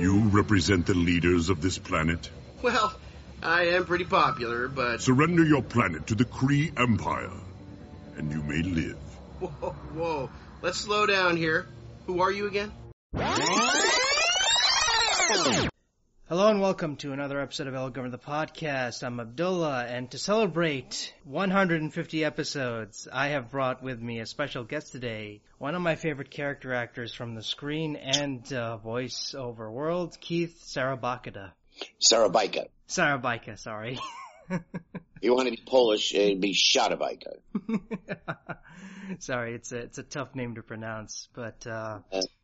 You represent the leaders of this planet? Well, I am pretty popular, but... Surrender your planet to the Kree Empire, and you may live. Whoa, whoa. Let's slow down here. Who are you again? Hello and welcome to another episode of El Governor the Podcast. I'm Abdullah, and to celebrate 150 episodes, I have brought with me a special guest today, one of my favorite character actors from the screen and uh, voice-over world, Keith Sarabakada. Szarabajka. Szarabajka, sorry. you want to be Polish, it'd be Shadabajka. sorry, it's a, it's a tough name to pronounce, but, uh,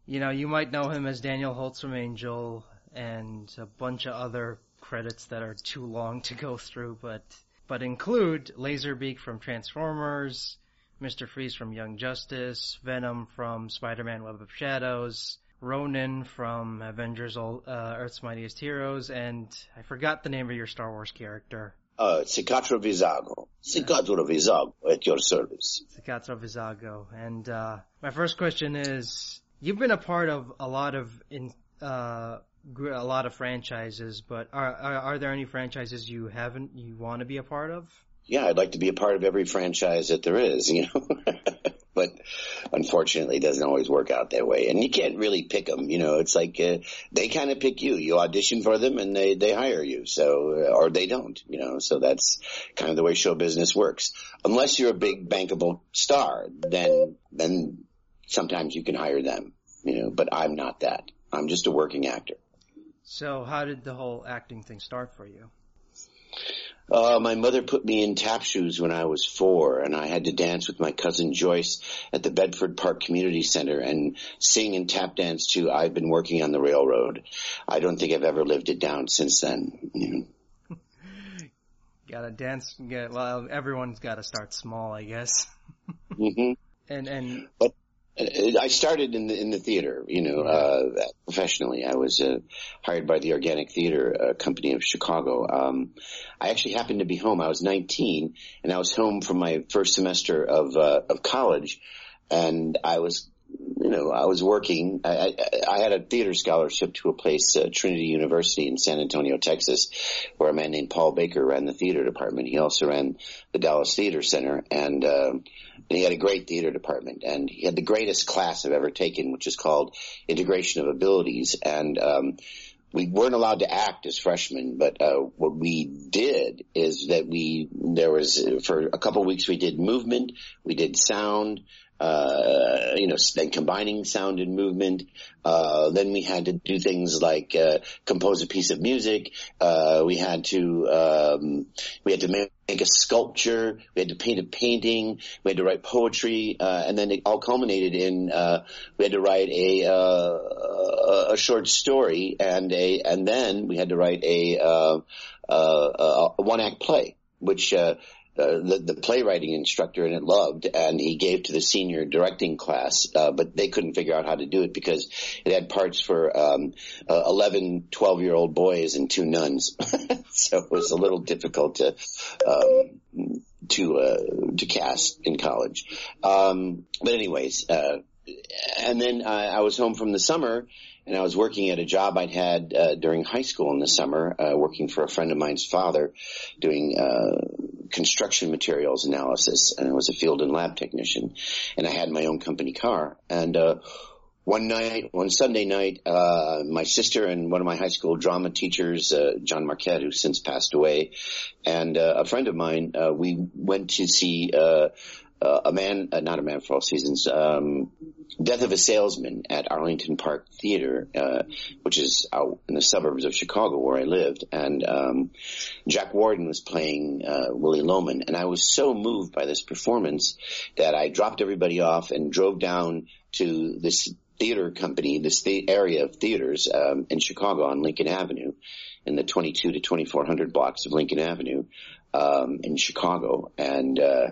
you know, you might know him as Daniel Holtz from Angel, and a bunch of other credits that are too long to go through, but but include Laserbeak from Transformers, Mr. Freeze from Young Justice, Venom from Spider-Man Web of Shadows, Ronan from Avengers uh, Earth's Mightiest Heroes, and I forgot the name of your Star Wars character. Uh, Cikatro Vizago. Cikatro Vizago at your service. Cikatro Vizago. And, uh, my first question is, you've been a part of a lot of in, uh, a lot of franchises, but are, are, are there any franchises you haven't you want to be a part of? Yeah, I'd like to be a part of every franchise that there is, you know. but unfortunately, it doesn't always work out that way, and you can't really pick them. You know, it's like uh, they kind of pick you. You audition for them, and they they hire you. So, or they don't. You know, so that's kind of the way show business works. Unless you're a big bankable star, then then sometimes you can hire them. You know, but I'm not that. I'm just a working actor. So how did the whole acting thing start for you? Uh, my mother put me in tap shoes when I was four, and I had to dance with my cousin Joyce at the Bedford Park Community Center and sing and tap dance to I've Been Working on the Railroad. I don't think I've ever lived it down since then. You know. gotta dance, get, well, everyone's gotta start small, I guess. mm-hmm. And, and, but I started in the in the theater, you know, uh, professionally. I was uh, hired by the Organic Theater uh, Company of Chicago. Um, I actually happened to be home. I was 19, and I was home from my first semester of uh, of college, and I was you know, I was working. I, I, I had a theater scholarship to a place, uh, Trinity University in San Antonio, Texas, where a man named Paul Baker ran the theater department. He also ran the Dallas Theater Center, and uh, and he had a great theater department. And he had the greatest class I've ever taken, which is called Integration of Abilities. And um, we weren't allowed to act as freshmen, but uh, what we did is that we there was for a couple of weeks we did movement, we did sound, uh, you know, then combining sound and movement. Uh, then we had to do things like uh, compose a piece of music. Uh, we had to um, we had to make, make, a sculpture. We had to paint a painting. We had to write poetry, uh, and then it all culminated in uh, we had to write a a short story and a and then we had to write a, a, a one act play, which uh, the, the playwriting instructor and it loved, and he gave to the senior directing class, uh, but they couldn't figure out how to do it because it had parts for um, uh, 11, 12 year old boys and two nuns, so it was a little difficult to um, to uh, to cast in college. Um, but anyways, uh, and then I was home from the summer and I was working at a job I'd had uh, during high school in the summer, uh, working for a friend of mine's father, doing uh, construction materials analysis, and I was a field and lab technician, and I had my own company car, and uh, one night, one Sunday night, uh, my sister and one of my high school drama teachers, uh, John Marquette, who since passed away, and uh, a friend of mine, uh, we went to see uh, uh, a man, uh, not a man for all seasons, um, Death of a Salesman at Arlington Park Theater, uh, which is out in the suburbs of Chicago where I lived. And, um, Jack Warden was playing, uh, Willy Loman. And I was so moved by this performance that I dropped everybody off and drove down to this theater company, this the- area of theaters, um, in Chicago on Lincoln Avenue in the 22 to 2400 blocks of Lincoln Avenue, um, in Chicago. And, uh,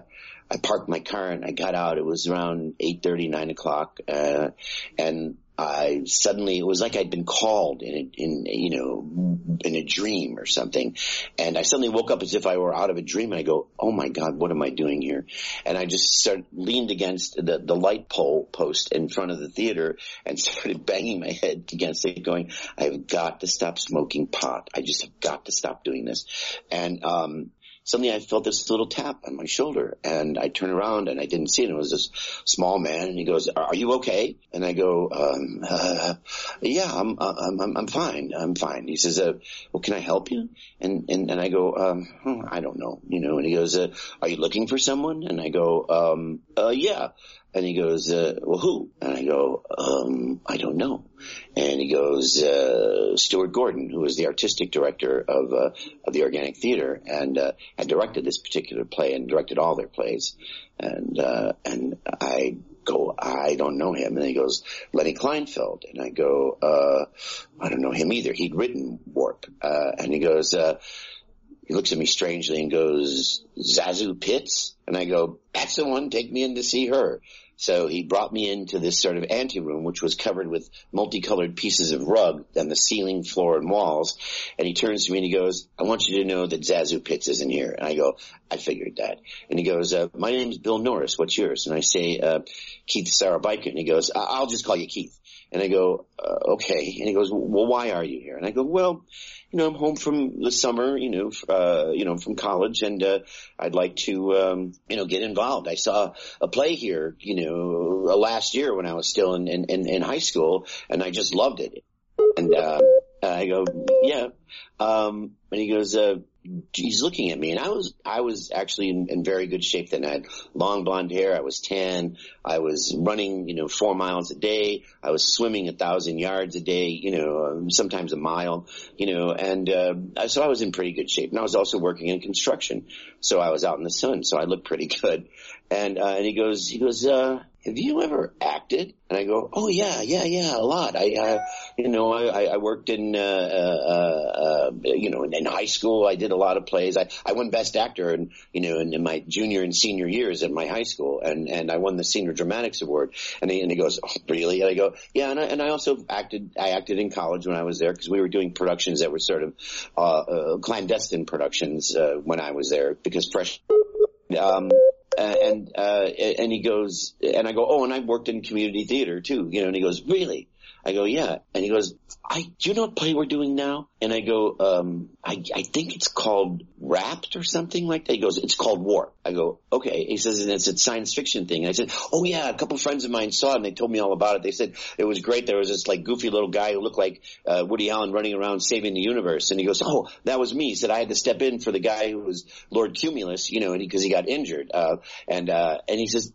I parked my car and I got out. It was around eight thirty, nine o'clock, uh, and I suddenly, it was like I'd been called in, a, in, you know, in a dream or something. And I suddenly woke up as if I were out of a dream and I go, oh my God, what am I doing here? And I just started, leaned against the, the light pole post in front of the theater and started banging my head against it going, I've got to stop smoking pot. I just have got to stop doing this. And, um, suddenly I felt this little tap on my shoulder and I turn around and I didn't see it. It was this small man and he goes, are you okay? And I go, um, uh, yeah, I'm, I'm, I'm, I'm fine. I'm fine. He says, uh, well, can I help you? And, and, and I go, um, hmm, I don't know, you know, and he goes, uh, are you looking for someone? And I go, um, uh, yeah. And he goes, uh, well, who? And I go, um, I don't know. And he goes, uh, Stuart Gordon, who was the artistic director of, uh, of the Organic Theater and, uh, had directed this particular play and directed all their plays. And, uh, and I go, I don't know him. And he goes, Lenny Kleinfeld. And I go, uh, I don't know him either. He'd written Warp. Uh, and he goes, uh, he looks at me strangely and goes, ZaSu Pitts? And I go, that's the one, take me in to see her. So he brought me into this sort of anteroom, which was covered with multicolored pieces of rug on the ceiling, floor, and walls. And he turns to me and he goes, I want you to know that ZaSu Pitts isn't here. And I go, I figured that. And he goes, uh, my name's Bill Norris. What's yours? And I say, uh, Keith Szarabajka. And he goes, I'll just call you Keith. And I go, uh, okay. And he goes, well, why are you here? And I go, well, you know, I'm home from the summer, you know, uh, you know, from college and, uh, I'd like to, um, you know, get involved. I saw a play here, you know, last year when I was still in, in, in high school and I just loved it. And, uh, I go, yeah. Um, and he goes, uh, he's looking at me and I was, I was actually in, in, very good shape then. I had long blonde hair. I was tan. I was running, you know, four miles a day. I was swimming a thousand yards a day, you know, um, sometimes a mile, you know, and, uh, so I was in pretty good shape and I was also working in construction. So I was out in the sun. So I looked pretty good. And, uh, and he goes, he goes, uh, have you ever acted? And I go, oh yeah, yeah, yeah, a lot. I, uh, you know, I, I worked in, uh, uh, uh, you know, in, in, high school. I did a lot of plays. I, I won Best Actor, and you know, in, in, my junior and senior years at my high school, and and I won the Senior Dramatics Award. And he and he goes, oh, really? And I go, yeah. And I and I also acted. I acted in college when I was there because we were doing productions that were sort of uh, uh, clandestine productions uh, when I was there because fresh. Um, and uh, and he goes, and I go, oh, and I worked in community theater too, you know. And he goes, really? I go, yeah. And he goes, I, do you know what play we're doing now? And I go, um, I, I think it's called Wrapped or something like that. He goes, it's called Warp. I go, okay. He says, and it's a science fiction thing. And I said, oh yeah, a couple friends of mine saw it and they told me all about it. They said it was great. There was this like goofy little guy who looked like, uh, Woody Allen running around saving the universe. And he goes, oh, that was me. He said I had to step in for the guy who was Lord Cumulus, you know, and he, he got injured. Uh, and, uh, and he says,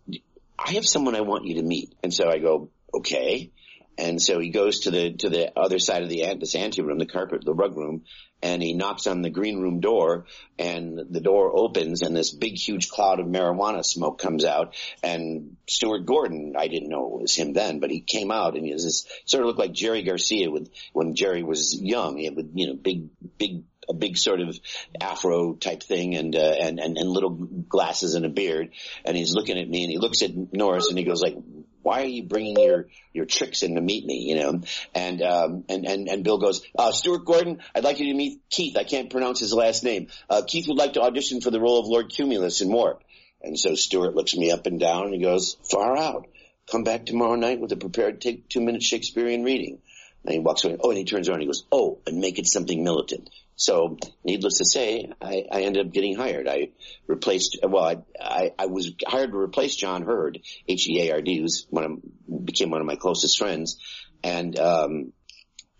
I have someone I want you to meet. And so I go, okay. And so he goes to the to the other side of the this ante room, the carpet, the rug room, and he knocks on the green room door, and the door opens, and this big, huge cloud of marijuana smoke comes out, and Stuart Gordon, I didn't know it was him then, but he came out, and he was this sort of looked like Jerry Garcia with when Jerry was young, he had you know big, big a big sort of afro type thing and, uh, and, and, and little glasses and a beard. And he's looking at me and he looks at Norris and he goes like, why are you bringing your your tricks in to meet me? You know, and um, and and and Bill goes, uh, Stuart Gordon, I'd like you to meet Keith. I can't pronounce his last name. Uh, Keith would like to audition for the role of Lord Cumulus in Warp. And so Stuart looks me up and down and he goes, far out. Come back tomorrow night with a prepared take two minute Shakespearean reading. And he walks away. Oh, and he turns around and he goes, oh, and make it something militant. So, needless to say, I, I ended up getting hired. I replaced, well, I, I, I was hired to replace John Heard, H-E-A-R-D, who's one of, became one of my closest friends. And, um,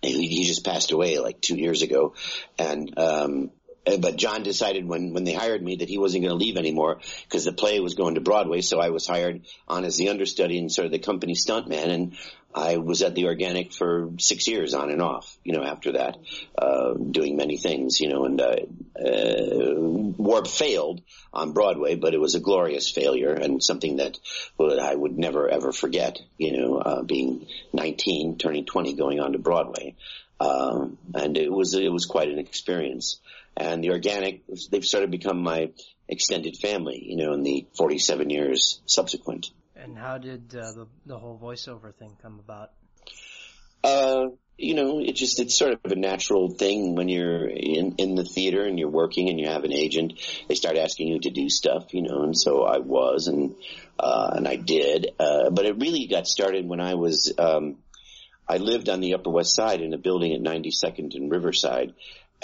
he, he just passed away like two years ago. And, um, but John decided when, when they hired me that he wasn't going to leave anymore because the play was going to Broadway. So I was hired on as the understudy and sort of the company stuntman. And I was at the organic for six years on and off, you know, after that, uh, doing many things, you know, and, uh, uh, Warp failed on Broadway, but it was a glorious failure and something that I would never ever forget, you know, uh, being 19, turning 20, going on to Broadway. Um, and it was, it was quite an experience. And the organic, they've sort of become my extended family, you know, in the 47 years subsequent. And how did uh, the the whole voiceover thing come about? Uh, you know, it just, it's sort of a natural thing when you're in, in the theater and you're working and you have an agent. They start asking you to do stuff, you know, and so I was and, uh, and I did. Uh, but it really got started when I was, um, I lived on the Upper West Side in a building at 92nd and Riverside.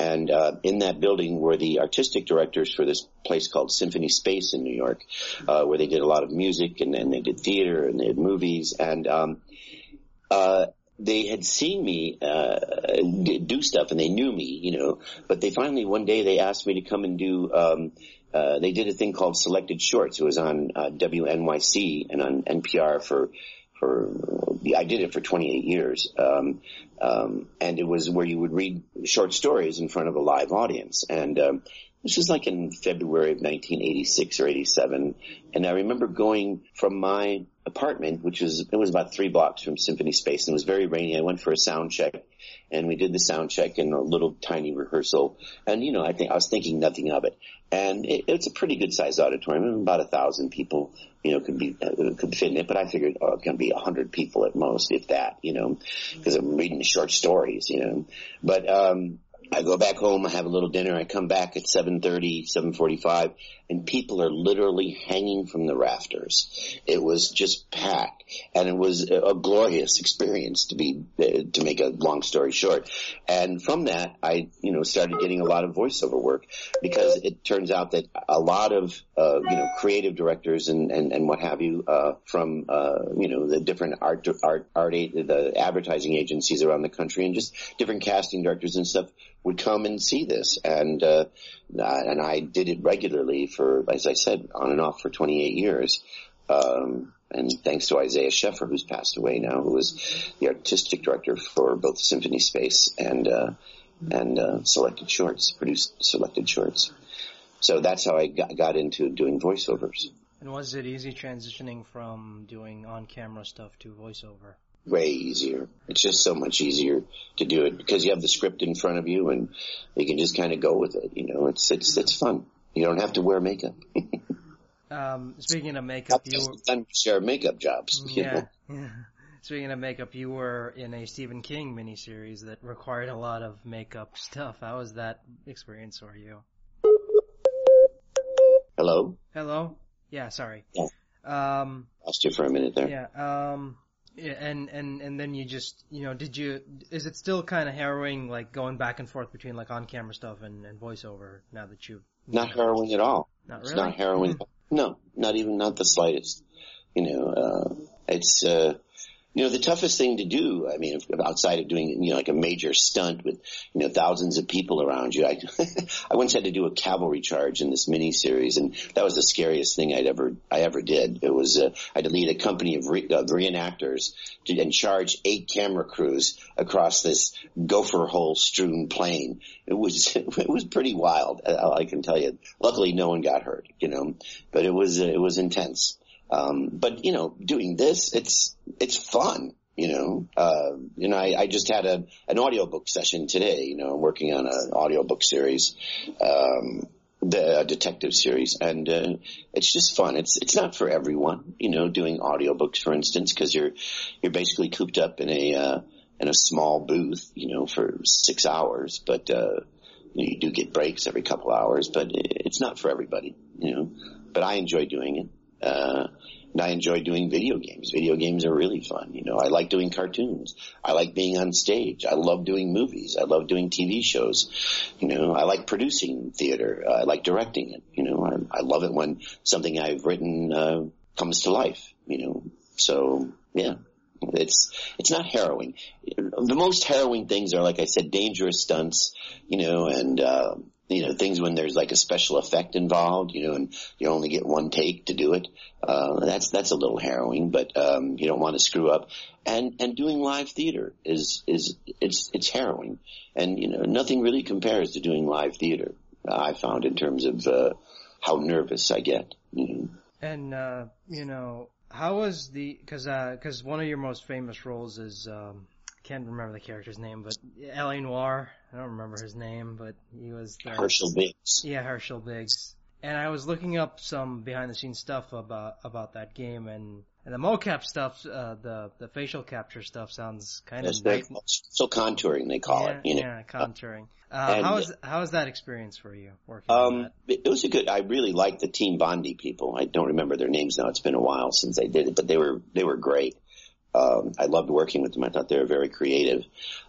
And uh, in that building were the artistic directors for this place called Symphony Space in New York, uh, where they did a lot of music and then they did theater and they had movies. And um, uh, they had seen me uh, do stuff and they knew me, you know. But they finally one day they asked me to come and do. Um, uh, they did a thing called Selected Shorts. It was on uh, WNYC and on NPR for for I did it for 28 years, um, um, and it was where you would read short stories in front of a live audience. And um, this was like in February of 1986 or 87, and I remember going from my apartment, which was it was about three blocks from Symphony Space, and it was very rainy. I went for a sound check, and we did the sound check and a little tiny rehearsal. And you know, I think I was thinking nothing of it, and it, it's a pretty good sized auditorium, about a thousand people, you know, could be uh, could fit in it. But I figured, oh, it's going to be a hundred people at most, if that, you know, because I'm reading short stories, you know. But um, I go back home, I have a little dinner, I come back at 7.30, 7.45, and people are literally hanging from the rafters. It was just packed, and it was a, glorious experience to be, uh, to make a long story short. And from that, I, you know, started getting a lot of voiceover work, because it turns out that a lot of, uh, you know, creative directors and, and, and what have you, uh, from, uh, you know, the different art, art, art, the advertising agencies around the country, and just different casting directors and stuff, would come and see this. And, uh, and I did it regularly for, as I said, on and off for 28 years. Um, and thanks to Isaiah Sheffer, who's passed away now, who was the artistic director for both Symphony Space and, uh, and, uh, Selected Shorts, produced Selected Shorts. So that's how I got, got into doing voiceovers. And was it easy transitioning from doing on-camera stuff to voiceover? way easier. It's just so much easier to do it because you have the script in front of you and you can just kind of go with it. You know, it's it's it's fun. You don't have to wear makeup. um, speaking of makeup, you were share makeup jobs. Yeah, yeah. Speaking of makeup, you were in a Stephen King miniseries that required a lot of makeup stuff. How was that experience for you? Hello. Hello. Yeah, sorry. Yeah. Um, lost you for a minute there. Yeah. Um, yeah, and and and then you just you know did you is it still kind of harrowing like going back and forth between like on camera stuff and, and voiceover now that you not harrowing at all not really? it's not harrowing mm-hmm. no not even not the slightest you know uh it's uh you know, the toughest thing to do, I mean, outside of doing, you know, like a major stunt with, you know, thousands of people around you, I, I once had to do a cavalry charge in this mini series and that was the scariest thing I'd ever, I ever did. It was, uh, I had to lead a company of, re, of reenactors to, and charge eight camera crews across this gopher hole strewn plain. It was, it was pretty wild, I can tell you. Luckily no one got hurt, you know, but it was, uh, it was intense. Um, but you know, doing this, it's, it's fun. You know, uh, you know, I, I just had a, an audiobook session today, you know, I'm working on an audiobook series, um, the detective series and uh, it's just fun. It's it's not for everyone you know doing audiobooks for instance because you're you're basically cooped up in a uh, in a small booth you know for six hours but uh you, know, you do get breaks every couple hours but it's not for everybody you know? But I enjoy doing it uh, and I enjoy doing video games. Video games are really fun. You know, I like doing cartoons. I like being on stage. I love doing movies. I love doing TV shows. You know, I like producing theater. Uh, I like directing it. You know, I, I love it when something I've written, uh, comes to life, you know. So, yeah. It's, it's not harrowing. The most harrowing things are, like I said, dangerous stunts, you know, and, uh, you know, things when there's like a special effect involved, you know, and you only get one take to do it. Uh, that's, that's a little harrowing, but, um, you don't want to screw up. And, and doing live theater is, is, it's, it's harrowing. And, you know, nothing really compares to doing live theater, uh, I found in terms of, uh, how nervous I get, you know. And, uh, you know, how was the, cause, uh, cause one of your most famous roles is, um, can't remember the character's name, but L.A. Noire. I don't remember his name, but he was the, Herschel Biggs. Yeah, Herschel Biggs. and I was looking up some behind the scenes stuff about about that game, and and the mocap stuff, uh, the the facial capture stuff sounds kind Yes, of they're so contouring they call yeah, it. You know, yeah, contouring. Uh, and- how is how is that experience for you working on Um, it was a good. I really liked the Team Bondi people. I don't remember their names now. It's been a while since I did it, but they were they were great. Um, I loved working with them. I thought they were very creative.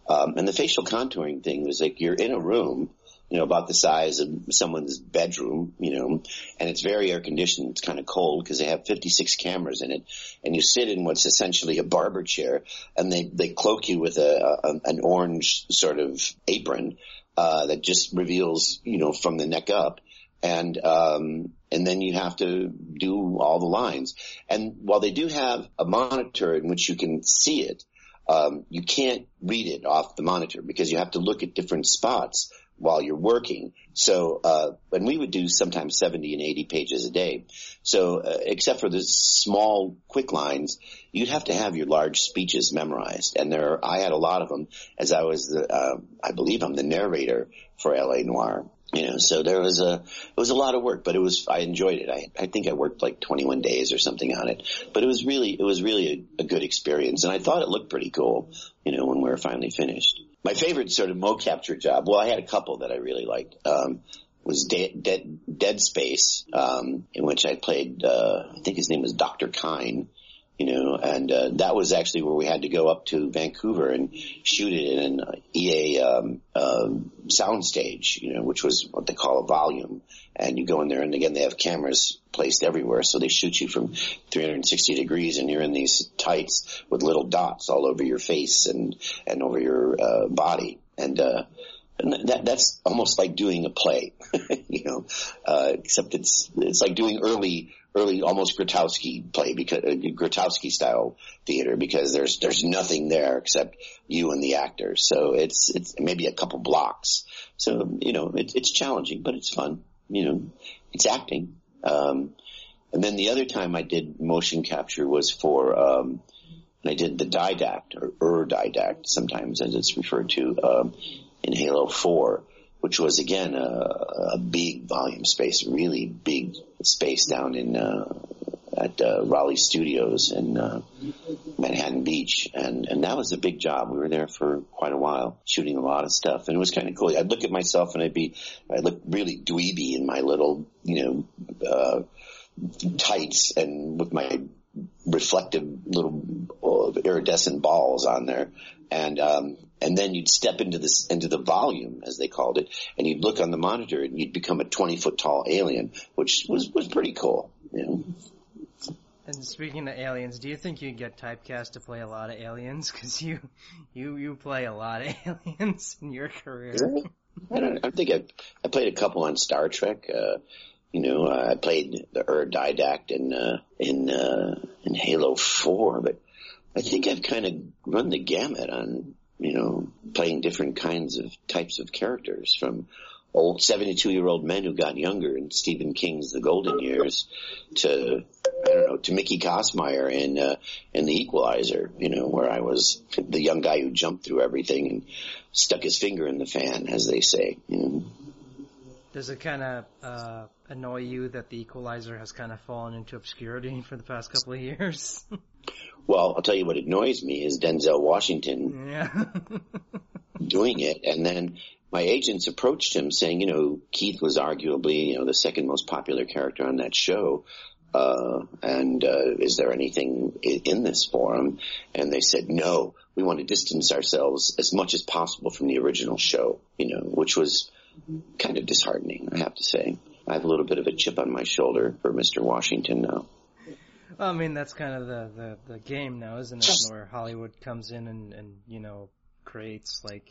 Um, and the facial contouring thing was like you're in a room, you know, about the size of someone's bedroom, you know, and it's very air conditioned. It's kind of cold because they have 56 cameras in it, and you sit in what's essentially a barber chair, and they they cloak you with a, a an orange sort of apron uh, that just reveals, you know, from the neck up. And, um, and then you have to do all the lines. And while they do have a monitor in which you can see it, um, you can't read it off the monitor because you have to look at different spots while you're working. So, uh, and we would do sometimes 70 and 80 pages a day. So, uh, except for the small quick lines, you'd have to have your large speeches memorized. And there, I had a lot of them as I was the, uh, I believe I'm the narrator for LA Noire. You know, so there was a, it was a lot of work, but it was, I enjoyed it. I, I think I worked like 21 days or something on it, but it was really, it was really a, a good experience. And I thought it looked pretty cool, you know, when we were finally finished. My favorite sort of mo-capture job, well, I had a couple that I really liked, um, was Dead, Dead, Dead Space, um, in which I played, uh, I think his name was Dr. Kyne, you know, and, uh, that was actually where we had to go up to Vancouver and shoot it in an EA, um, um, soundstage, you know, which was what they call a volume. And you go in there and again, they have cameras placed everywhere. So they shoot you from 360 degrees and you're in these tights with little dots all over your face and, and over your, uh, body. And, uh, and that, that's almost like doing a play, you know, uh, except it's, it's like doing early, early almost Grotowski play because, uh, Grotowski style theater because there's, there's nothing there except you and the actor. So it's, it's maybe a couple blocks. So, you know, it, it's challenging, but it's fun, you know, it's acting. Um, and then the other time I did motion capture was for, um, I did the didact or ur didact sometimes as it's referred to, um, in Halo 4, which was again a, a big volume space, really big space down in, uh, at, uh, Raleigh Studios in, uh, Manhattan Beach. And, and that was a big job. We were there for quite a while shooting a lot of stuff and it was kind of cool. I'd look at myself and I'd be, I'd look really dweeby in my little, you know, uh, tights and with my reflective little uh, iridescent balls on there. And, um, and then you'd step into this, into the volume, as they called it, and you'd look on the monitor and you'd become a 20 foot tall alien, which was, was pretty cool, you know. And speaking of aliens, do you think you'd get typecast to play a lot of aliens? Cause you, you, you play a lot of aliens in your career. I don't, I think I, I played a couple on Star Trek, uh, you know, uh, I played the Ur Didact in, uh, in, uh, in Halo 4, but I think I've kind of run the gamut on, you know, playing different kinds of types of characters from old 72 year old men who got younger in Stephen King's The Golden Years to, I don't know, to Mickey Kostmayer in, uh, in The Equalizer, you know, where I was the young guy who jumped through everything and stuck his finger in the fan, as they say, you know. Does it kind of uh, annoy you that the Equalizer has kind of fallen into obscurity for the past couple of years? Well, I'll tell you what annoys me is Denzel Washington yeah. doing it. And then my agents approached him saying, you know, Keith was arguably, you know, the second most popular character on that show. Uh, and, uh, is there anything in, in this for him? And they said, no, we want to distance ourselves as much as possible from the original show, you know, which was kind of disheartening, I have to say. I have a little bit of a chip on my shoulder for Mr. Washington now. Well, I mean, that's kind of the, the, the game now, isn't it? Where Hollywood comes in and, and, you know, creates like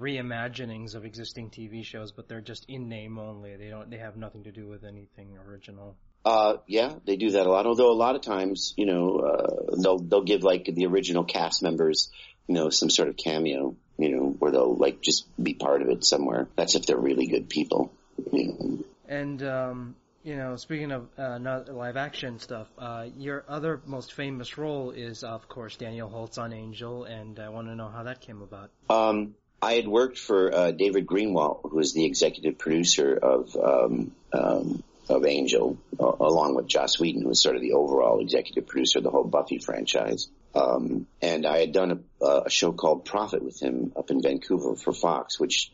reimaginings of existing TV shows, but they're just in name only. They don't, they have nothing to do with anything original. Uh, yeah, they do that a lot. Although a lot of times, you know, uh, they'll they'll give like the original cast members, you know, some sort of cameo, you know, where they'll like just be part of it somewhere. That's if they're really good people, you know. And, um, you know, speaking of uh, live action stuff, uh, your other most famous role is, of course, Daniel Holtz on Angel, and I want to know how that came about. Um, I had worked for uh, David Greenwalt, who was the executive producer of um, um, of Angel, along with Joss Whedon, who was sort of the overall executive producer of the whole Buffy franchise. Um, and I had done a, a show called Profit with him up in Vancouver for Fox, which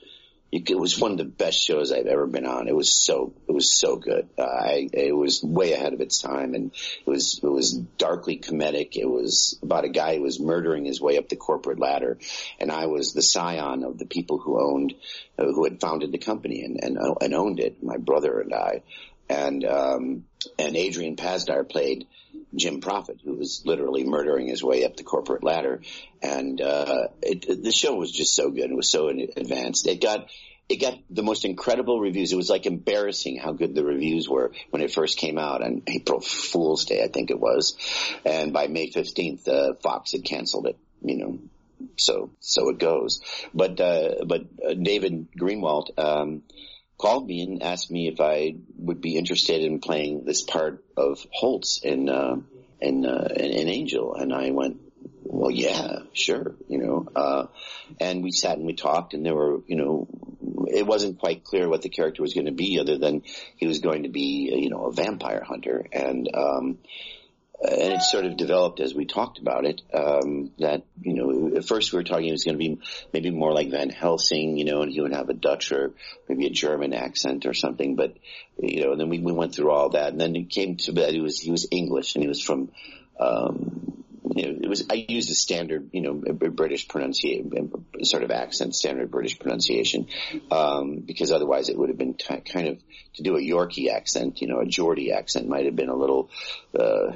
it was one of the best shows I've ever been on. It was so, it was so good. Uh, I, it was way ahead of its time and it was, it was darkly comedic. It was about a guy who was murdering his way up the corporate ladder. And I was the scion of the people who owned, uh, who had founded the company and, and, uh, and owned it, my brother and I. And, um, and Adrian Pasdar played Jim Profit, who was literally murdering his way up the corporate ladder. And uh, it, the show was just so good. It was so advanced. It got it got the most incredible reviews. It was like embarrassing how good the reviews were when it first came out on April Fool's Day, I think it was. And by May 15th, uh, Fox had canceled it, you know. So, so it goes. But, uh, but uh, David Greenwalt. um, called me and asked me if I would be interested in playing this part of Holtz in, uh, in, uh, in, Angel. And I went, well, yeah, sure, you know, uh, and we sat and we talked and there were, you know, it wasn't quite clear what the character was going to be other than he was going to be, you know, a vampire hunter. And, um, and it sort of developed as we talked about it, um, that, you know, at first we were talking it was going to be maybe more like Van Helsing, you know, and he would have a Dutch or maybe a German accent or something, but, you know, and then we, we went through all that and then it came to that he was, he was English and he was from, um, you know, it was, I used a standard, you know, British pronunciation, sort of accent, standard British pronunciation, um, because otherwise it would have been t- kind of, to do a Yorkie accent, you know, a Geordie accent might have been a little, uh,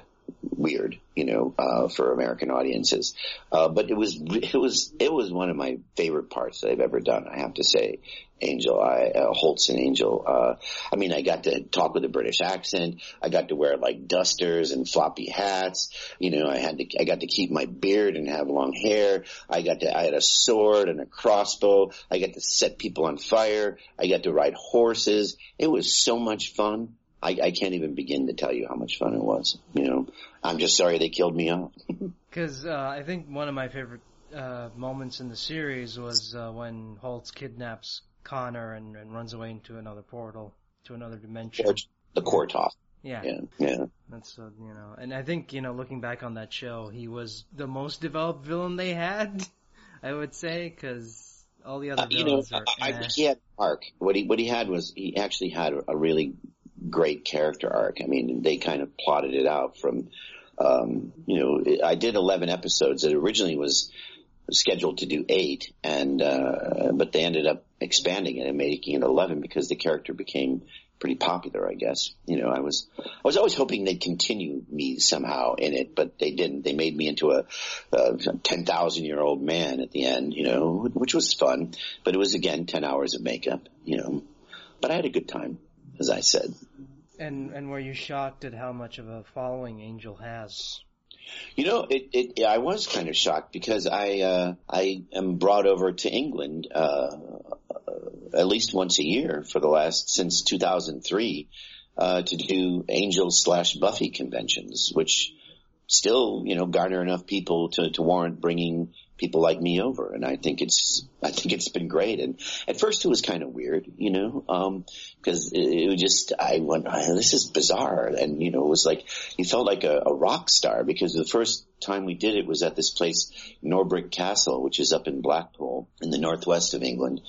weird, you know, uh, for American audiences. Uh, but it was, it was, it was one of my favorite parts that I've ever done, I have to say. Angel, I, uh, Holtz and Angel. Uh, I mean, I got to talk with a British accent. I got to wear like dusters and floppy hats. You know, I had to, I got to keep my beard and have long hair. I got to, I had a sword and a crossbow. I got to set people on fire. I got to ride horses. It was so much fun. I, I can't even begin to tell you how much fun it was. You know, I'm just sorry they killed me off. Because uh, I think one of my favorite uh, moments in the series was uh, when Holtz kidnaps Connor and, and runs away into another portal to another dimension. The Quor'toth. Yeah. Yeah. Yeah. That's uh, you know, and I think you know, looking back on that show, he was the most developed villain they had. I would say because all the other uh, villains you know, are. I, eh. he had arc. What he what he had was he actually had a really great character arc. I mean, they kind of plotted it out from, um, you know, I did 11 episodes. It originally was scheduled to do eight and, uh, but they ended up expanding it and making it 11 because the character became pretty popular, I guess. You know, I was, I was always hoping they'd continue me somehow in it, but they didn't. They made me into a, a 10,000 year old man at the end, you know, which was fun, but it was again 10 hours of makeup, you know, but I had a good time, as I said. And and were you shocked at how much of a following Angel has? You know, it, it, I was kind of shocked because I, uh, I am brought over to England, uh, at least once a year for the last, since 2003, uh, to do Angel slash Buffy conventions, which still, you know, garner enough people to, to warrant bringing people like me over. And I think it's, I think it's been great. And at first it was kind of weird, you know, um, cause it, it was just, I went, this is bizarre. And, you know, it was like, you felt like a, a rock star because the first time we did it was at this place, Norbreck Castle, which is up in Blackpool in the northwest of England.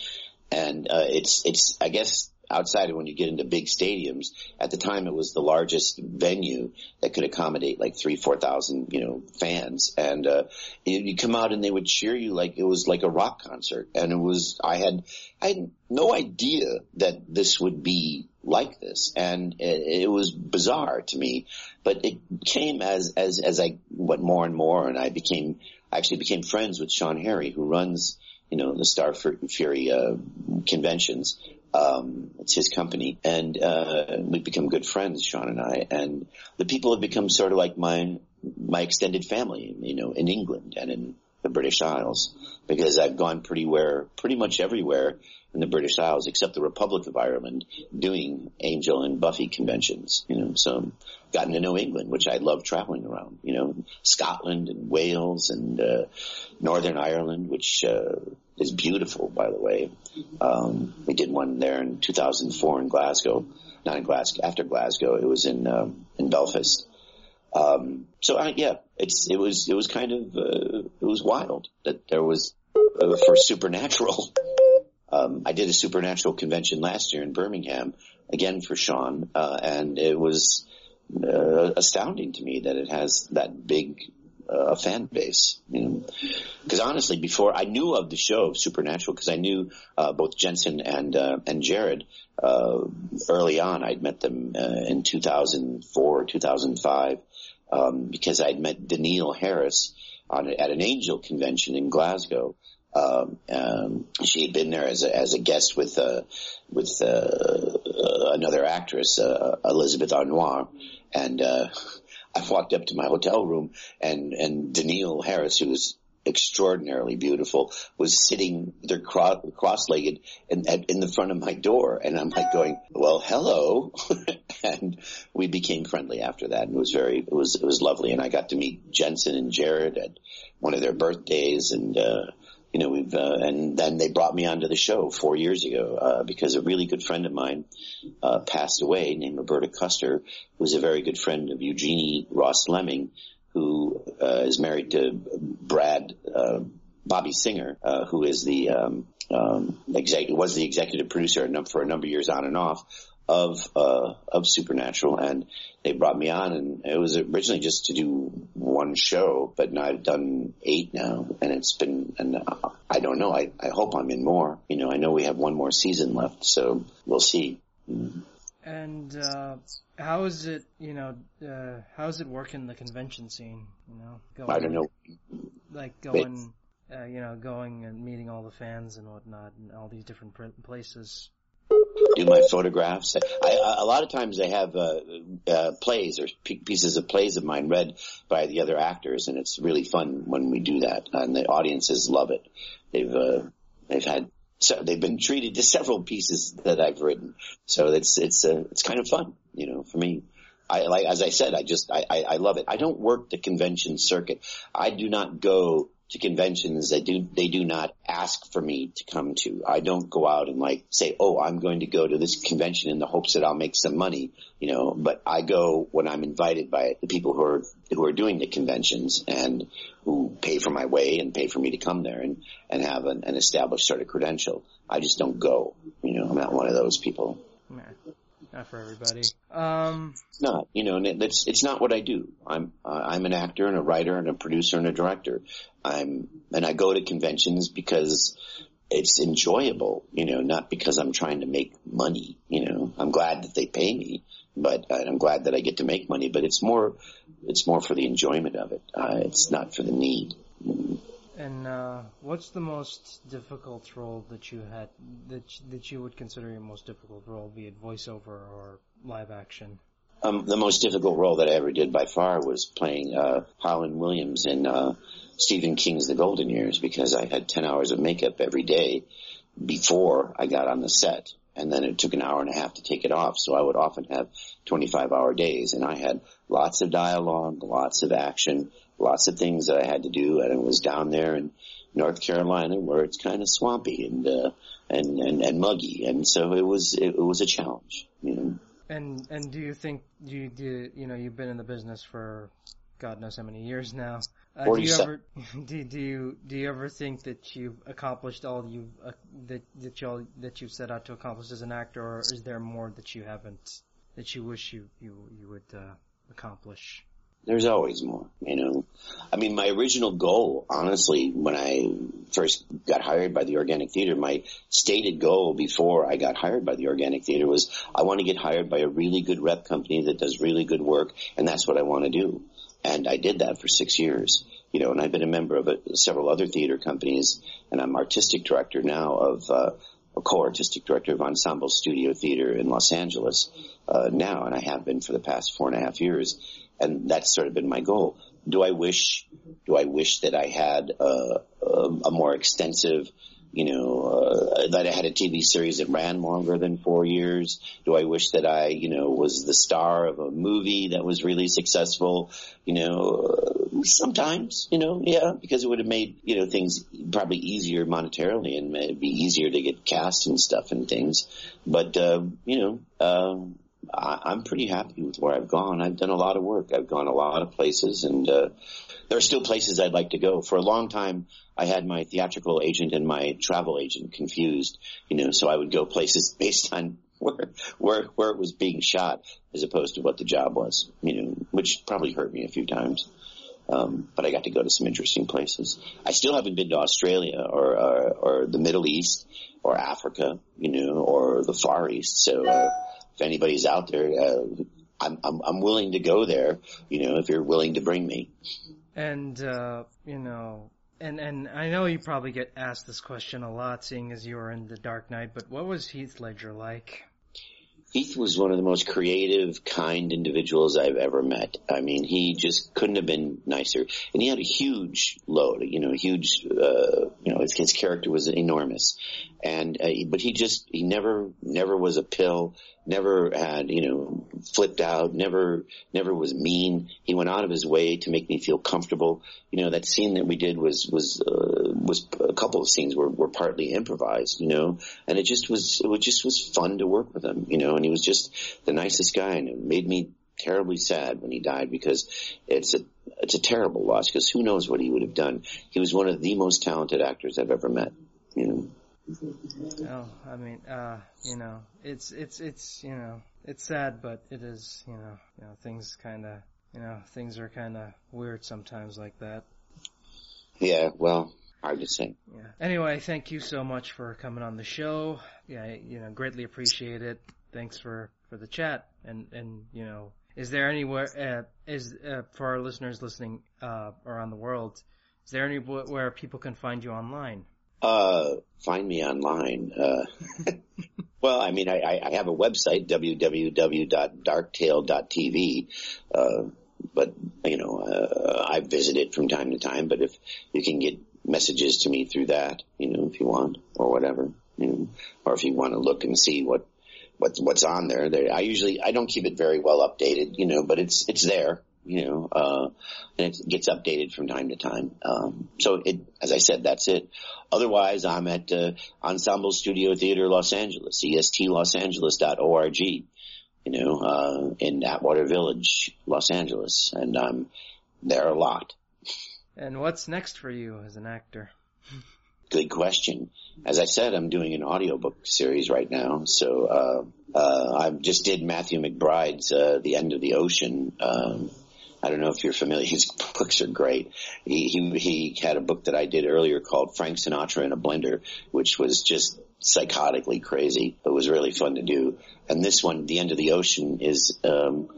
And, uh, it's, it's, I guess, outside of when you get into big stadiums. At the time, it was the largest venue that could accommodate like three, four thousand, you know, fans. And uh, you, come out and they would cheer you like it was like a rock concert. And it was, I had, I had no idea that this would be like this, and it, it was bizarre to me. But it came as as as I went more and more, and I became I actually became friends with Sean Harry, who runs you know the Star Fury uh, conventions um, it's his company, and uh, we've become good friends, Sean and I. And the people have become sort of like my my extended family, you know, in England and in the British Isles, because I've gone pretty where pretty much everywhere in the British Isles except the Republic of Ireland doing Angel and Buffy conventions. You know, so I've gotten to know England, which I love traveling around. You know, Scotland and Wales and uh, Northern Ireland, which uh, is beautiful, by the way. Um, we did one there in 2004 in Glasgow, not in Glasgow, after Glasgow. It was in um, in Belfast. Um, so I, yeah, it's it was it was kind of uh, it was wild that there was uh, for supernatural. Um, I did a supernatural convention last year in Birmingham, again for Sean, uh, and it was uh, astounding to me that it has that big uh, fan base. You know, because honestly, before I knew of the show Supernatural, because I knew uh, both Jensen and uh, and Jared uh, early on. I'd met them uh, in 2004, 2005, um, because I'd met Danneel Harris on at an Angel convention in Glasgow. Um, um, she had been there as a, as a guest with uh, with uh, uh, another actress, uh, Elizabeth Arnoir, and uh, I walked up to my hotel room and, and Danneel Harris, who was extraordinarily beautiful, was sitting there cross-legged in, in the front of my door. And I'm like going, well, hello. and we became friendly after that. And it was very, it was, it was lovely. And I got to meet Jensen and Jared at one of their birthdays and, uh, you know, we've, uh, and then they brought me onto the show four years ago, uh, because a really good friend of mine, uh, passed away named Roberta Custer, who was a very good friend of Eugenie Ross Leming, who, uh, is married to Brad, uh, Bobby Singer, uh, who is the, um, um, exec- was the executive producer for a number of years on and off of uh, of Supernatural, and they brought me on, and it was originally just to do one show, but now I've done eight now, and it's been, and I don't know, I I hope I'm in more. You know, I know we have one more season left, so we'll see. And uh, how is it, you know, uh, how is it working the convention scene? You know, going, I don't know, like going. Uh, you know, going and meeting all the fans and whatnot, and all these different places do my photographs. I, a lot of times I have uh, uh, plays or pieces of plays of mine read by the other actors, and it's really fun when we do that, and the audiences love it. They've uh, they've had so they've been treated to several pieces that I've written, so it's it's uh, it's kind of fun, you know, for me. I like as I said, I just I, I, I love it. I don't work the convention circuit. I do not go to conventions that do they do not ask for me to come to. I don't go out and like say, "Oh, I'm going to go to this convention in the hopes that I'll make some money," you know. But I go when I'm invited by the people who are who are doing the conventions and who pay for my way and pay for me to come there and and have an, an established sort of credential. I just don't go. You know, I'm not one of those people. Not for everybody. Um, it's not, you know, and it's it's not what I do. I'm uh, I'm an actor and a writer and a producer and a director. I'm and I go to conventions because it's enjoyable, you know, not because I'm trying to make money. You know, I'm glad that they pay me, but I'm glad that I get to make money. But it's more, it's more for the enjoyment of it. Uh, it's not for the need. And uh, what's the most difficult role that you had that that you would consider your most difficult role, be it voiceover or live action? Um, the most difficult role that I ever did by far was playing uh, Harlan Williams in uh, Stephen King's The Golden Years because I had 10 hours of makeup every day before I got on the set. And then it took an hour and a half to take it off. So I would often have 25 hour days and I had lots of dialogue, lots of action, lots of things that I had to do, and it was down there in North Carolina where it's kind of swampy and uh, and, and and muggy, and so it was it, it was a challenge, you know. And and do you think you do you know you've been in the business for God knows how many years now? Uh, do you ever do, do you do you ever think that you've accomplished all you uh, that that you that you've set out to accomplish as an actor, or is there more that you haven't that you wish you you you would uh, accomplish? There's always more, you know. I mean, my original goal, honestly, when I first got hired by the Organic Theater, my stated goal before I got hired by the Organic Theater was I want to get hired by a really good rep company that does really good work, and that's what I want to do. And I did that for six years, you know, and I've been a member of a, several other theater companies, and I'm artistic director now of, uh, a co-artistic director of Ensemble Studio Theater in Los Angeles, uh, now, and I have been for the past four and a half years and that's sort of been my goal. Do I wish, do I wish that I had a, a, more extensive you know, uh, that I had a TV series that ran longer than four years? Do I wish that I, you know, was the star of a movie that was really successful? You know, uh, sometimes, you know, yeah, because it would have made, you know, things probably easier monetarily and it'd be easier to get cast and stuff and things. But, uh, you know, um, I'm pretty happy with where I've gone. I've done a lot of work. I've gone a lot of places and, uh, there are still places I'd like to go. For a long time, I had my theatrical agent and my travel agent confused, you know, so I would go places based on where, where, where it was being shot as opposed to what the job was, you know, which probably hurt me a few times. Um, but I got to go to some interesting places. I still haven't been to Australia or, or, or the Middle East or Africa, you know, or the Far East. So, uh, if anybody's out there, uh, I'm, I'm, I'm willing to go there, you know, if you're willing to bring me. And, uh, you know, and, and I know you probably get asked this question a lot seeing as you were in The Dark Knight, but what was Heath Ledger like? Heath was one of the most creative, kind individuals I've ever met. I mean, he just couldn't have been nicer. And he had a huge load, you know, a huge, uh, you know, his, his character was enormous. And, uh, but he just, he never, never was a pill, never had, you know, flipped out, never, never was mean. He went out of his way to make me feel comfortable. You know, that scene that we did was, was, uh, was a couple of scenes were, were partly improvised, you know, and it just was, it just was fun to work with him, you know, and he was just the nicest guy and it made me terribly sad when he died because it's a, it's a terrible loss because who knows what he would have done. He was one of the most talented actors I've ever met, you know. Oh, I mean, uh, you know, it's, it's, it's, you know, it's sad, but it is, you know, you know, things kinda, you know, things are kinda weird sometimes like that. Yeah, well, hard to say. Yeah. Anyway, thank you so much for coming on the show. Yeah, you know, greatly appreciate it. Thanks for, for the chat and, and, you know, is there anywhere, uh, is, uh, for our listeners listening, uh, around the world, is there anywhere where people can find you online? Uh, find me online. Uh, well, I mean, I, I have a website, www.darktale.tv. Uh, but, you know, uh, I visit it from time to time, but if you can get messages to me through that, you know, if you want, or whatever, you know, or if you want to look and see what, what, what's on there, there, I usually, I don't keep it very well updated, you know, but it's, it's there you know, uh, and it gets updated from time to time. Um, so it, as I said, that's it. Otherwise, I'm at, uh, Ensemble Studio Theater Los Angeles, estlosangeles.org, you know, uh, in Atwater Village, Los Angeles, and I'm there a lot. And what's next for you as an actor? Good question. As I said, I'm doing an audiobook series right now. So, uh, uh, I just did Matthew McBride's, uh, The End of the Ocean, um, I don't know if you're familiar. His books are great. He, he, he had a book that I did earlier called Frank Sinatra in a Blender, which was just psychotically crazy, but was really fun to do. And this one, The End of the Ocean, is um,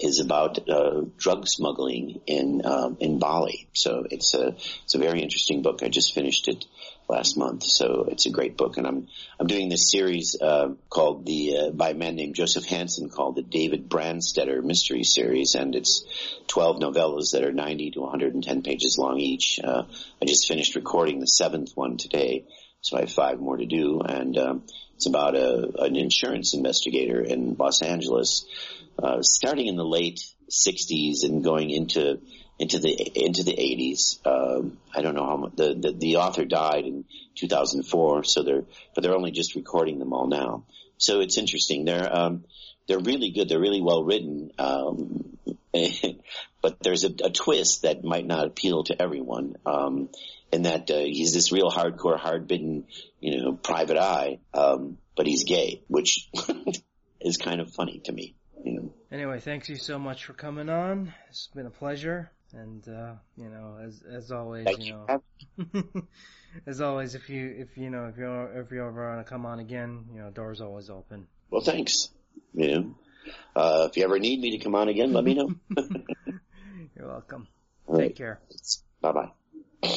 is about uh, drug smuggling in um, in Bali. So it's a it's a very interesting book. I just finished it last month, so it's a great book. And I'm I'm doing this series uh, called the uh, by a man named Joseph Hansen called the David Brandstetter Mystery Series, and it's 12 novellas that are 90 to 110 pages long each. Uh, I just finished recording the seventh one today, so I have five more to do, and um, it's about a, an insurance investigator in Los Angeles uh, starting in the late 60s and going into into the into the 80s. Um, I don't know how much the, the, the author died in 2004, so they're but they're only just recording them all now. So it's interesting. They're um, they're really good. They're really well written. Um, but there's a, a, twist that might not appeal to everyone. Um, in that uh, he's this real hardcore, hard-bitten, you know, private eye, um, but he's gay, which is kind of funny to me. Anyway, thanks you so much for coming on. It's been a pleasure. And, uh, you know, as, as always, Thank you know, as always, if you, if you know, if you're, if you ever want to come on again, you know, doors always open. Well, thanks. You know, uh, if you ever need me to come on again, let me know. you're welcome. Take care. Bye bye.